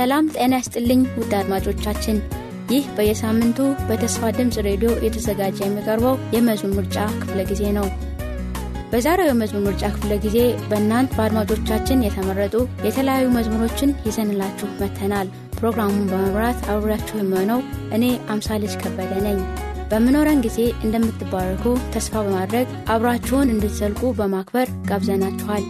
ሰላም ጤና ይስጥልኝ ውድ አድማጮቻችን፣ ይህ በየሳምንቱ በተስፋ ድምፅ ሬዲዮ የተዘጋጀ የሚቀርበው የመዝሙር ምርጫ ክፍለ ጊዜ ነው። በዛሬው የመዝሙር ምርጫ ክፍለ ጊዜ በእናንት በአድማጮቻችን የተመረጡ የተለያዩ መዝሙሮችን ይዘንላችሁ መጥተናል። ፕሮግራሙን በመምራት አብሬያችሁ የሚሆነው እኔ አምሳልጅ ከበደ ነኝ። በምኖረን ጊዜ እንደምትባረኩ ተስፋ በማድረግ አብራችሁን እንድትዘልቁ በማክበር ጋብዘናችኋል።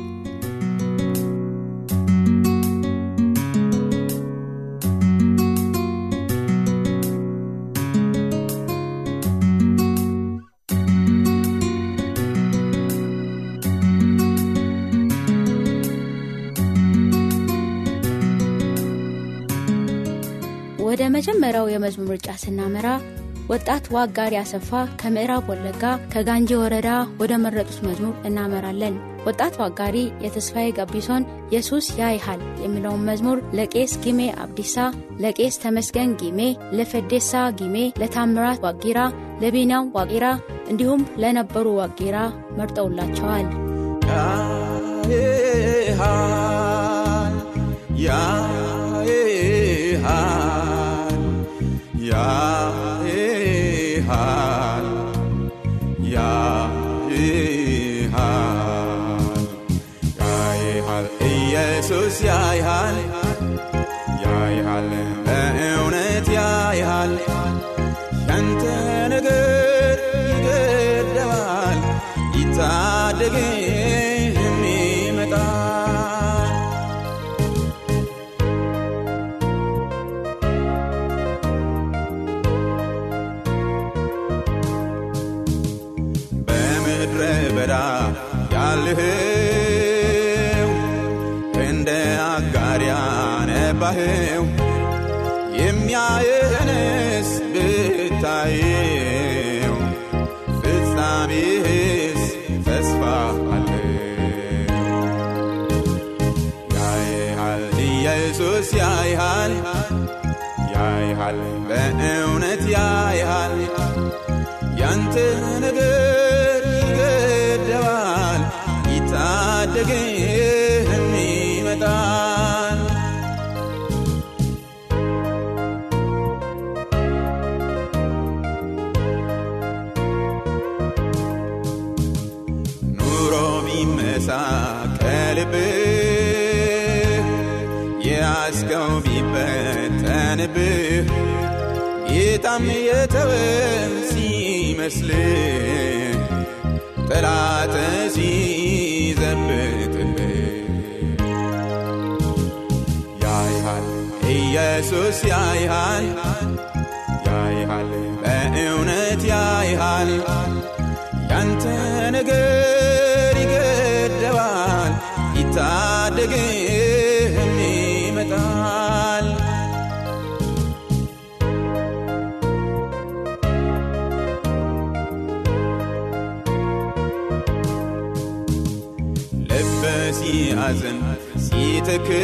ወደ መጀመሪያው የመዝሙር ምርጫ ስናመራ ወጣት ዋጋሪ አሰፋ ከምዕራብ ወለጋ ከጋንጂ ወረዳ ወደ መረጡት መዝሙር እናመራለን። ወጣት ዋጋሪ የተስፋዬ ገቢሶን ኢየሱስ ያይሃል የሚለውን መዝሙር ለቄስ ጊሜ አብዲሳ፣ ለቄስ ተመስገን ጊሜ፣ ለፈዴሳ ጊሜ፣ ለታምራት ዋጊራ፣ ለቢናም ዋቂራ እንዲሁም ለነበሩ ዋጊራ መርጠውላቸዋል። ያይሃል hal ya hal ya hal Yesus ya hal ያይሃል በእውነት ያይሃል። ያንተ ነገር ይገደባል ይታደግህም ይመጣል። ኑሮ ቢመሳቀልብህ የያዝከው ቢበተንብህ ጌታም የተወ ሲመስልህ ጠላት ሲዘብትብህ ያይሃል ኢየሱስ ያይሃል ያይሃል በእውነት ያይሃል። ያንተ ነገር ሲተክዝ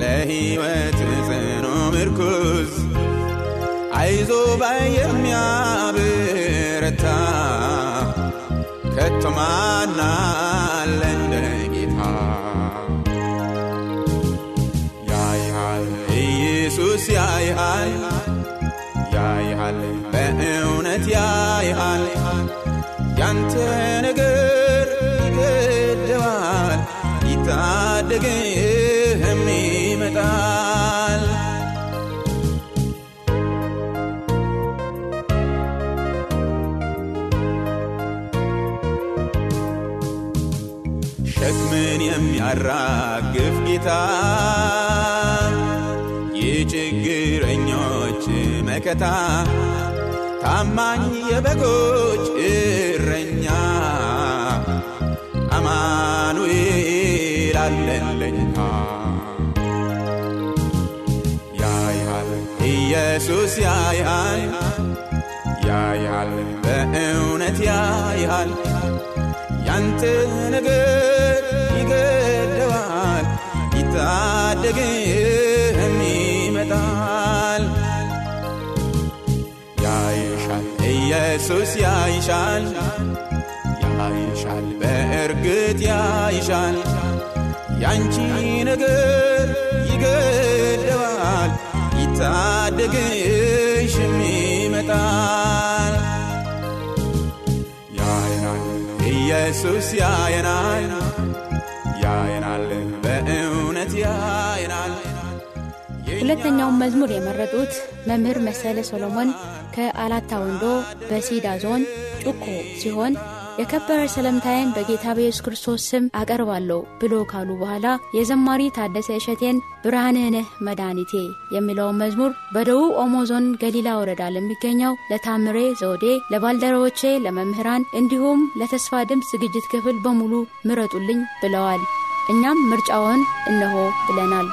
ለሕይወት ጽኑ ምርኩዝ አይዞ ባይ የሚያብረታ ከቶ ማን አለ እንደ ጌታ? ያይሃል ኢየሱስ ያይሃል ያይሃል በእውነት ያይሃል። ያንተ የሚያራግፍ ጌታ የችግረኞች መከታ ታማኝ የበጎች እረኛ። አማኑኤል አለለኝታ ያያል ኢየሱስ ያያል ያያል በእውነት ያያል። ያንተ ነገር ይታደግህም ይመጣል ያይሻል ኢየሱስ ያይሻል። ያይሻል በእርግጥ ያይሻል። ያንቺ ነገር ይገደዋል ይታደግሽም ይመጣል ያየናል ኢየሱስ ያየናል ሁለተኛውን መዝሙር የመረጡት መምህር መሰለ ሶሎሞን ከአላታ ወንዶ በሲዳ ዞን ጩኮ ሲሆን የከበረ ሰላምታዬን በጌታ በኢየሱስ ክርስቶስ ስም አቀርባለሁ ብሎ ካሉ በኋላ የዘማሪ ታደሰ እሸቴን ብርሃንህ መድኃኒቴ የሚለውን መዝሙር በደቡብ ኦሞ ዞን ገሊላ ወረዳ ለሚገኘው ለታምሬ ዘውዴ፣ ለባልደረቦቼ፣ ለመምህራን እንዲሁም ለተስፋ ድምፅ ዝግጅት ክፍል በሙሉ ምረጡልኝ ብለዋል። እኛም ምርጫውን እነሆ ብለናል።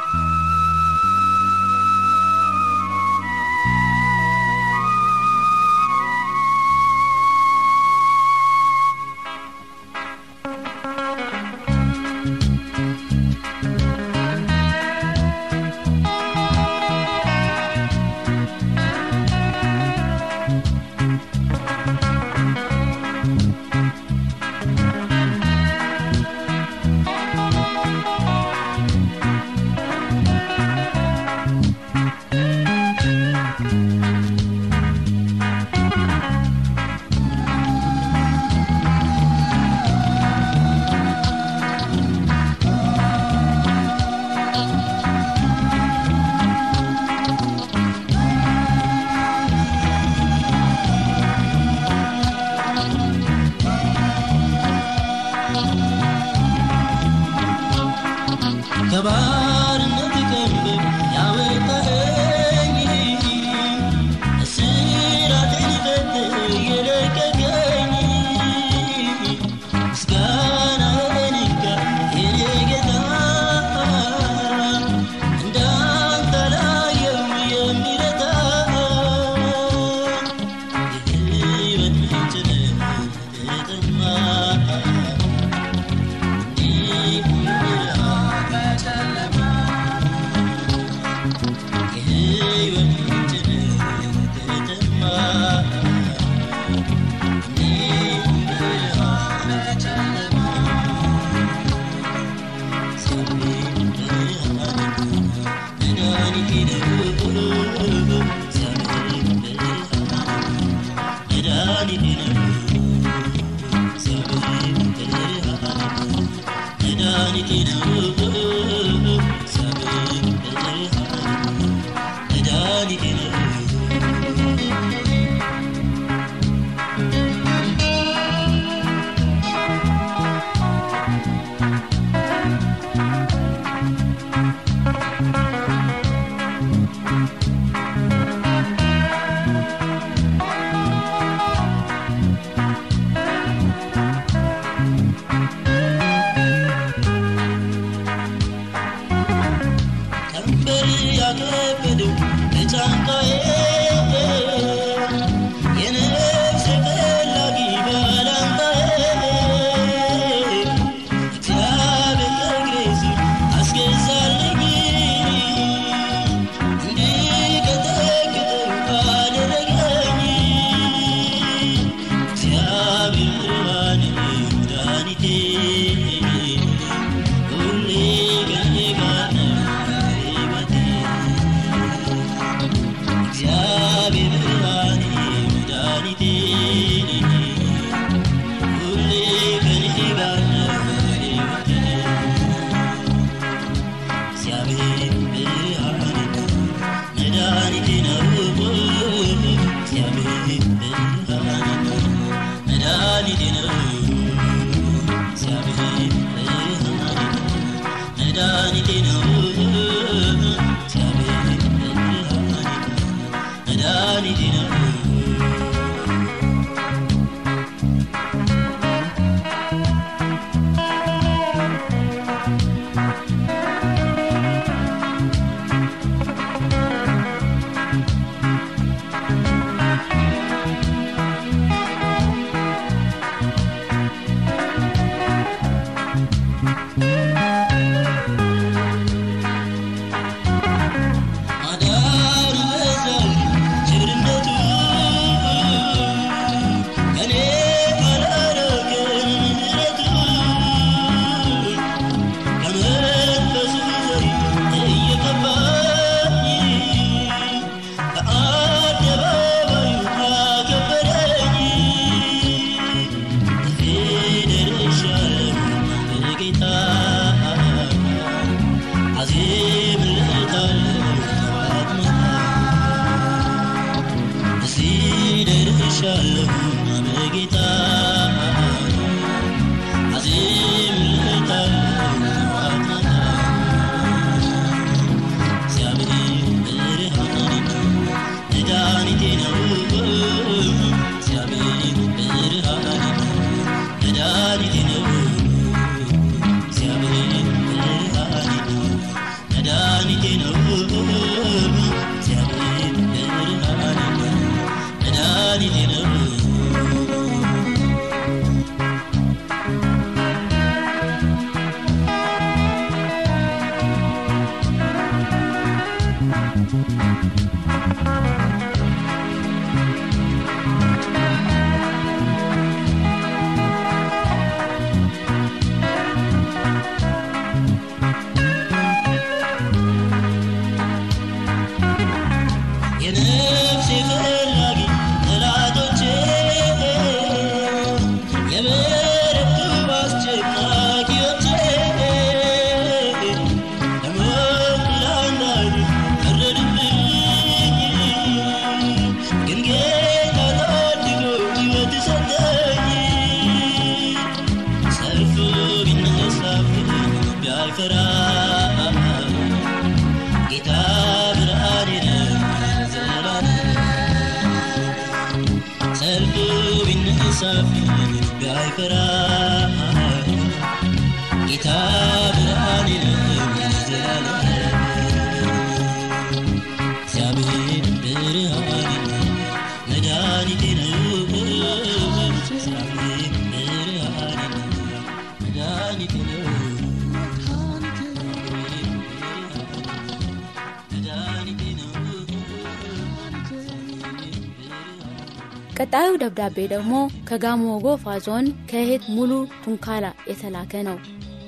ቀጣዩ ደብዳቤ ደግሞ ከጋሞ ጎፋ ዞን ከእህት ሙሉ ቱንካላ የተላከ ነው።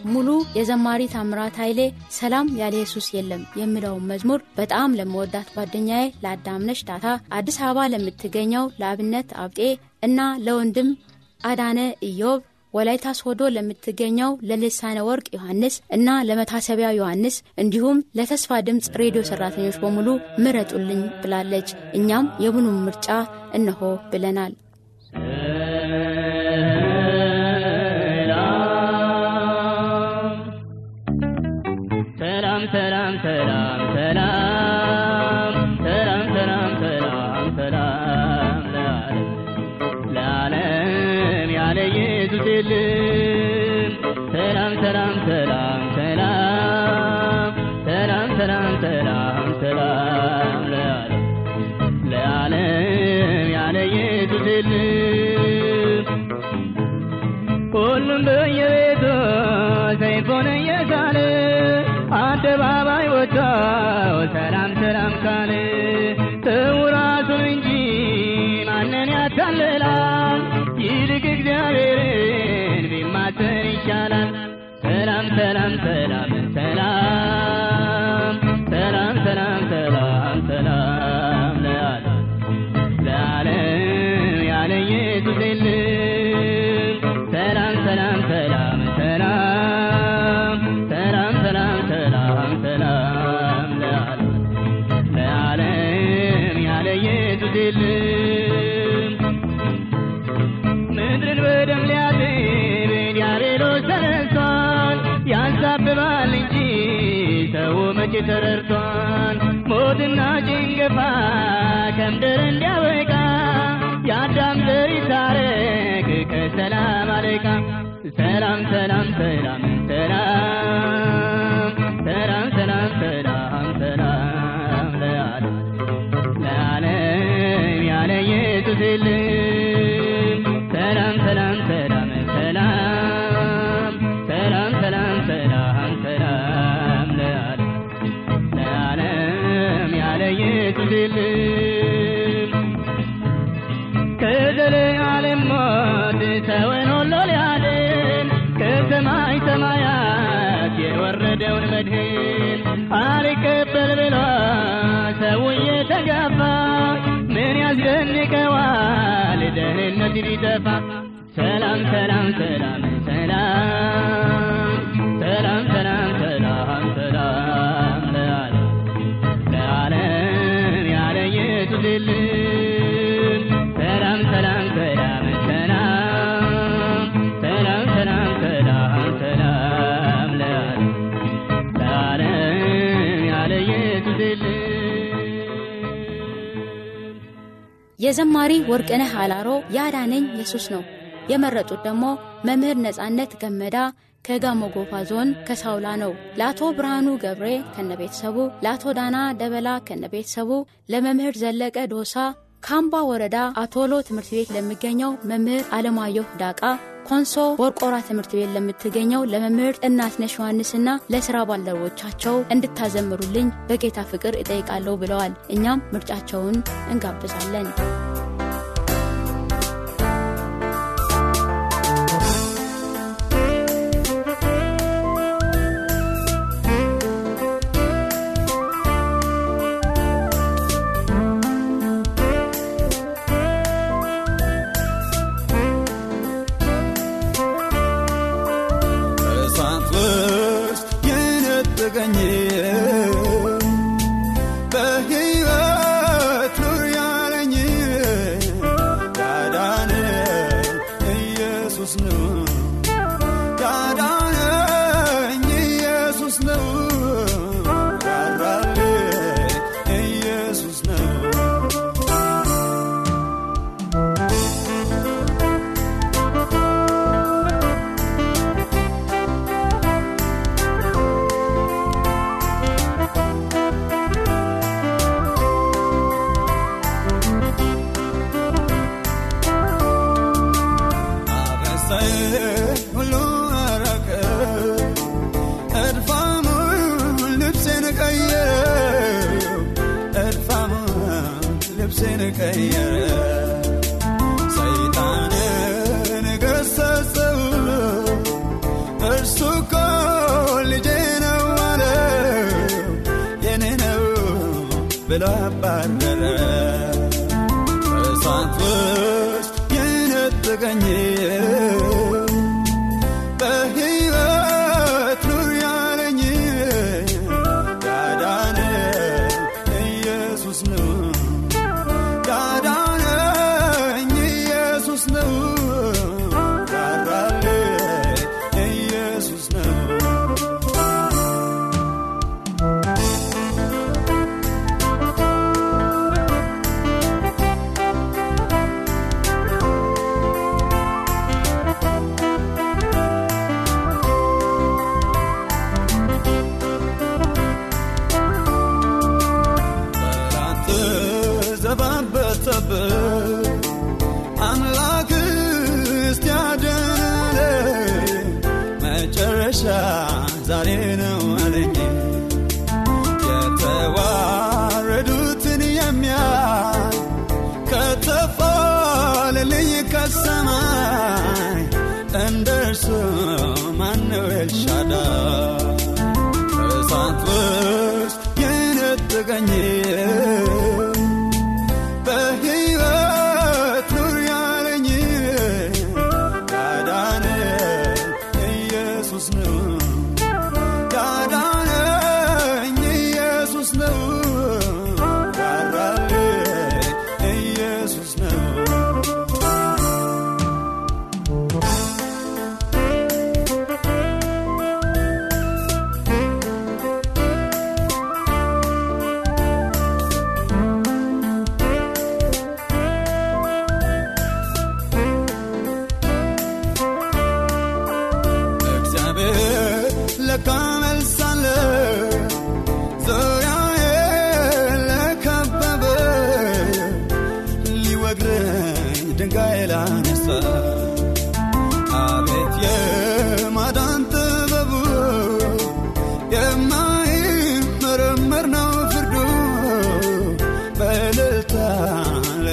ሙሉ የዘማሪ ታምራት ኃይሌ ሰላም ያለ ኢየሱስ የለም የሚለውን መዝሙር በጣም ለመወዳት ጓደኛዬ ለአዳምነሽ ዳታ አዲስ አበባ ለምትገኘው ለአብነት አብጤ እና ለወንድም አዳነ ኢዮብ ወላይታ ሶዶ ለምትገኘው ለልሳነ ወርቅ ዮሐንስ እና ለመታሰቢያ ዮሐንስ እንዲሁም ለተስፋ ድምፅ ሬዲዮ ሰራተኞች በሙሉ ምረጡልኝ ብላለች። እኛም የቡኑን ምርጫ እነሆ ብለናል። ሰላም ሰላም ሰላም ሰይፉን እየሳለ አደባባይ ወጥቶ ሰላም ሰላም ካለ ከሰላም አለቃ ሰላም ሰላም ሰላም ሰላም ሰላም ሰላም ሰላም ሰላም ለዓለም ለዓለም ያለ ኢየሱስ የለም። ሰላም ሰላም ሰላም ሰላም ሰላም ሰላም ሰላም ሰላም ለዓለም ለዓለም ያለ ኢየሱስ የዘማሪ ወርቅነህ አላሮ ያዳነኝ ኢየሱስ ነው። የመረጡት ደግሞ መምህር ነጻነት ገመዳ ከጋሞ ጎፋ ዞን ከሳውላ ነው። ለአቶ ብርሃኑ ገብሬ ከነቤተሰቡ፣ ለአቶ ዳና ደበላ ከነቤተሰቡ፣ ለመምህር ዘለቀ ዶሳ ካምባ ወረዳ አቶሎ ትምህርት ቤት ለሚገኘው መምህር አለማየሁ ዳቃ፣ ኮንሶ ቦርቆራ ትምህርት ቤት ለምትገኘው ለመምህር እናትነሽ ዮሐንስና ለስራ ባልደረቦቻቸው እንድታዘምሩልኝ በጌታ ፍቅር እጠይቃለሁ ብለዋል። እኛም ምርጫቸውን እንጋብዛለን። la barra.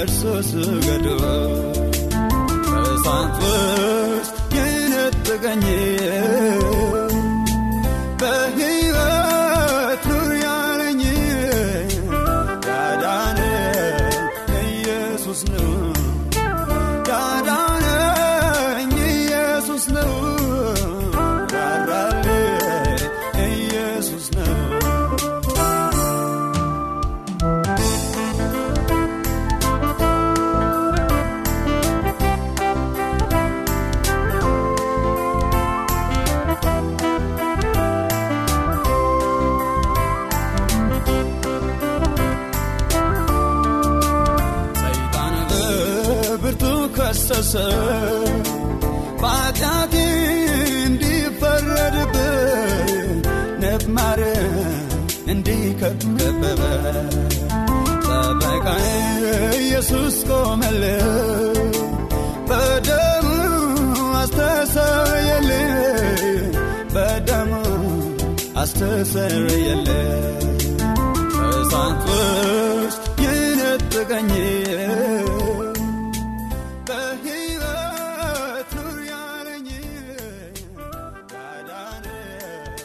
ለእርሱ ስገዱ እሳት ውስጥ የነጠቀኝ ነብማር እንዲከበበ ጠበቃዬ ኢየሱስ ቆመልኝ በደሙ አስተሰረየልኝ በደሙ አስተሰረየልኝ ከእሳት ውስጥ ይነጥቀኝ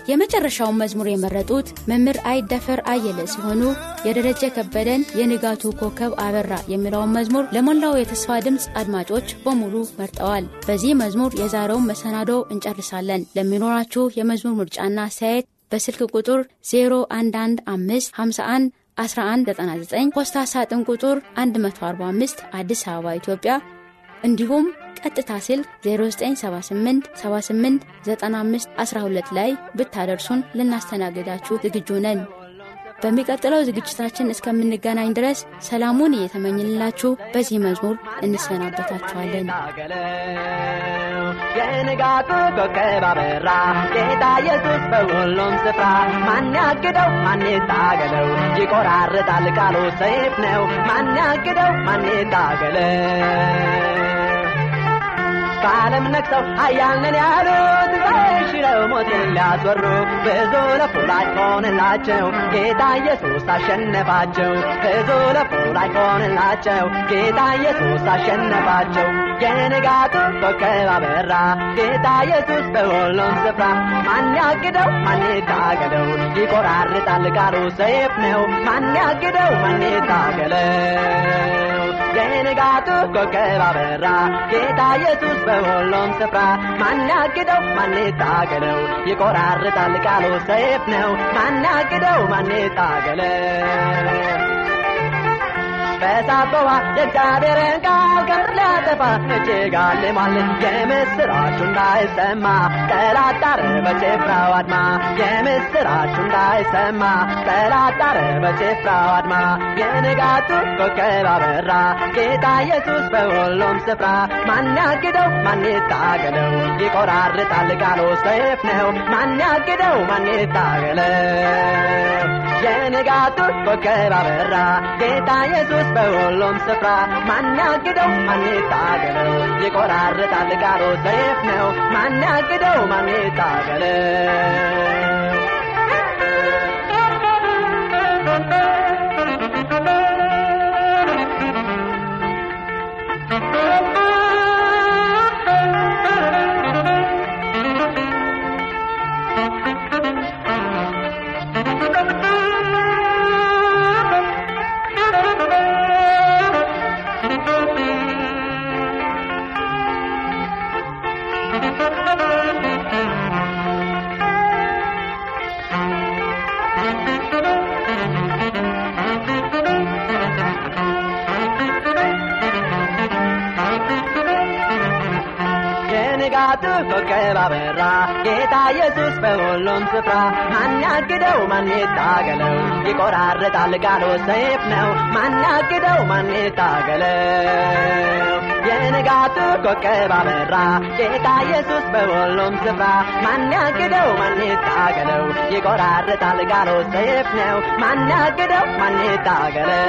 የመጨረሻውን መዝሙር የመረጡት መምህር አይደፈር አየለ ሲሆኑ የደረጀ ከበደን የንጋቱ ኮከብ አበራ የሚለውን መዝሙር ለሞላው የተስፋ ድምፅ አድማጮች በሙሉ መርጠዋል። በዚህ መዝሙር የዛሬውን መሰናዶ እንጨርሳለን። ለሚኖራችሁ የመዝሙር ምርጫና አስተያየት በስልክ ቁጥር 011551 1199 ፖስታ ሳጥን ቁጥር 145 አዲስ አበባ ኢትዮጵያ እንዲሁም ቀጥታ ስልክ 0978 78 95 12 ላይ ብታደርሱን ልናስተናግዳችሁ ዝግጁ ነን። በሚቀጥለው ዝግጅታችን እስከምንገናኝ ድረስ ሰላሙን እየተመኝንላችሁ በዚህ መዝሙር እንሰናበታችኋለን። የንጋቱ ኮከብ አበራ ጌታ ኢየሱስ በሁሉም ስፍራ። ማን ያግደው? ማን ይታገለው? ይቆራርጣል ቃሉ ሰይፍ ነው። ማን ያግደው? ማን ይታገለው በዓለም ነግሰው ኃያልን ያሉት በሽረው ሞትን ሊያስወሩ ብዙ ለፉ ላይ ሆንላቸው ጌታ ኢየሱስ አሸነፋቸው። ብዙ ለፉ ላይ ሆንላቸው ጌታ ኢየሱስ አሸነፋቸው። የንጋቱ ኮከብ አበራ ጌታ ኢየሱስ በሁሉም ስፍራ። ማን ያግደው? ማን ይታገለው ይቆራርጣል ቃሉ ሰይፍ ነው። ማን ያግደው? ማን ይታገለው የንጋቱ ኮከብ አበራ። ጌታ ኢየሱስ በሁሉም ስፍራ ማን ያግደው ማን ይታገለው ይቆራርጣል ቃሉ ሰይፍ ነው። ማን ያግደው ማን ይታገለው በሳበዋ የእግዚአብሔርን ቃል ከምድር ሊያጠፋ እጅግ አልሟል የምስራቹ እንዳይሰማ ጠላት ጣረ በጭፍራው አድማ የምስራቹ እንዳይሰማ ጠላት ጣረ በጭፍራው አድማ የንጋቱ ኮከብ አበራ ጌታ ኢየሱስ በሁሉም ስፍራ ማን ያግደው ማን ይታገለው ይቆራርጣል ቃሉ ሰይፍ ነው ማን ያግደው ማን ይታገለው የንጋቱ ኮከብ አበራ ጌታ ኢየሱስ በሁሉም ስፍራ ማን ያግደው ማን ይታገለው ይቆራርጣል ቃሉ ሰይፍ ነው ማን ያግደው ማን ኢየሱስ በሁሉም ስፍራ ማን ያግደው? ማን ይታገለው ይቆራርጣል ቃሉ ሰይፍ ነው። ማን ያግደው? ማን ይታገለው የንጋቱ ኮከብ አበራ። ጌታ ኢየሱስ በሁሉም ስፍራ ማን ያግደው? ማን ይታገለው ይቆራርጣል ቃሉ ሰይፍ ነው። ማን ያግደው? ማን ይታገለው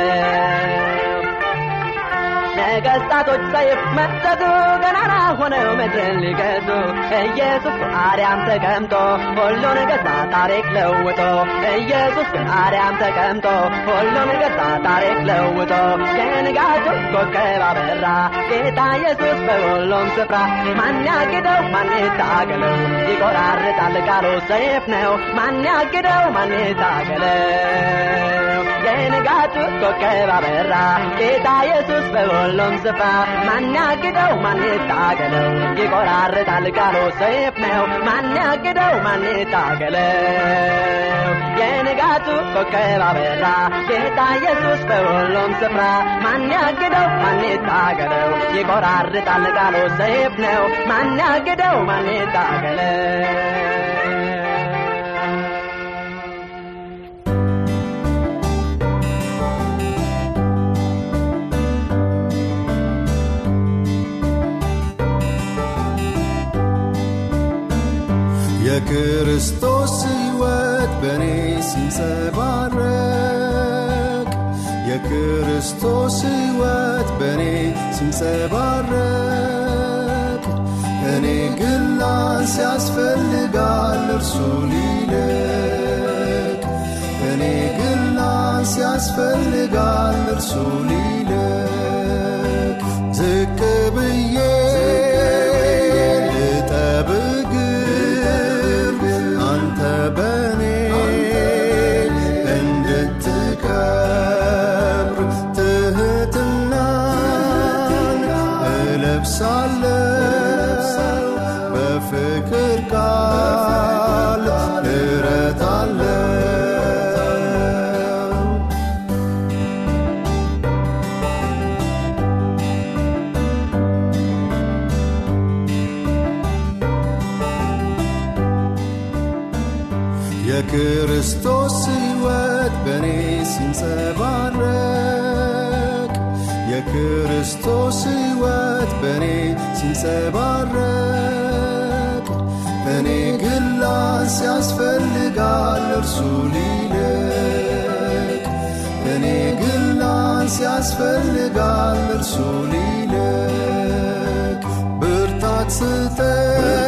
ነገስታቶች ሰይፍ መዘዙ ገናና ሆነው ምድርን ሊገዙ? ኢየሱስ በአርያም ተቀምጦ ሁሉን ገዛ ታሪክ ለውጦ። ኢየሱስ በአርያም ተቀምጦ ሁሉን ገዛ ታሪክ ለውጦ። የንጋቱ ኮከብ አበራ ጌታ ኢየሱስ በሁሉም ስፍራ። ማን ያግደው? ማን ይታገለው ይቆራርጣል ቃሉ ሰይፍ ነው። ማን ያግደው? ማን ይታገለው የንጋቱ ኮከብ አበራ ጌታ ኢየሱስ በሁሉም ስፍራ ማን ያግደው ማን ይታገለው ይቆራርጣል ቃሉ ሰይፍ ነው። ማን ያግደው ማን ይታገለው የንጋቱ ኮከብ አበራ ጌታ ኢየሱስ በሁሉም ስፍራ ማን ያግደው ማን ይታገለው ይቆራርጣል ቃሉ ሰይፍ ነው። ማን ያግደው የክርስቶስ ሕይወት በእኔ ሲንጸባረቅ የክርስቶስ ሕይወት በእኔ ሲንጸባረቅ እኔ ግን ላንስ ያስፈልጋል እርሱ ሊልቅ እኔ ግን ላንስ ያስፈልጋል እርሱ ሊልቅ ዝቅ ብዬ ያስፈልጋል እርሱ ሊልቅ ብርታት ስጠኝ